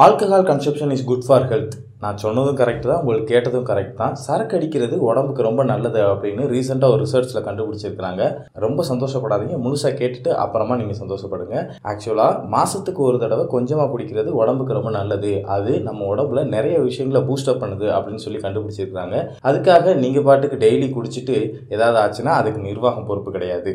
Alcohol consumption is good for health நான் சொன்னதும் correct தான் உங்களுக்கு கேட்டதும் கரெக்ட் தான். சரக்கு அடிக்கிறது உடம்புக்கு ரொம்ப நல்லது அப்படின்னு ரீசெண்டாக ஒரு ரிசர்ச்சில் கண்டுபிடிச்சிருக்கிறாங்க. ரொம்ப சந்தோஷப்படாதீங்க. முழுசாக கேட்டுட்டு அப்புறமா நீங்கள் சந்தோஷப்படுங்க. ஆக்சுவலாக மாதத்துக்கு ஒரு தடவை கொஞ்சமாக குடிக்கிறது உடம்புக்கு ரொம்ப நல்லது. அது நம்ம உடம்புல நிறைய விஷயங்களை பூஸ்டப் பண்ணுது அப்படின்னு சொல்லி கண்டுபிடிச்சிருக்கிறாங்க. அதுக்காக நீங்கள் பாட்டுக்கு டெய்லி குடிச்சிட்டு ஏதாவது ஆச்சுன்னா அதுக்கு நிர்வாகம் பொறுப்பு கிடையாது.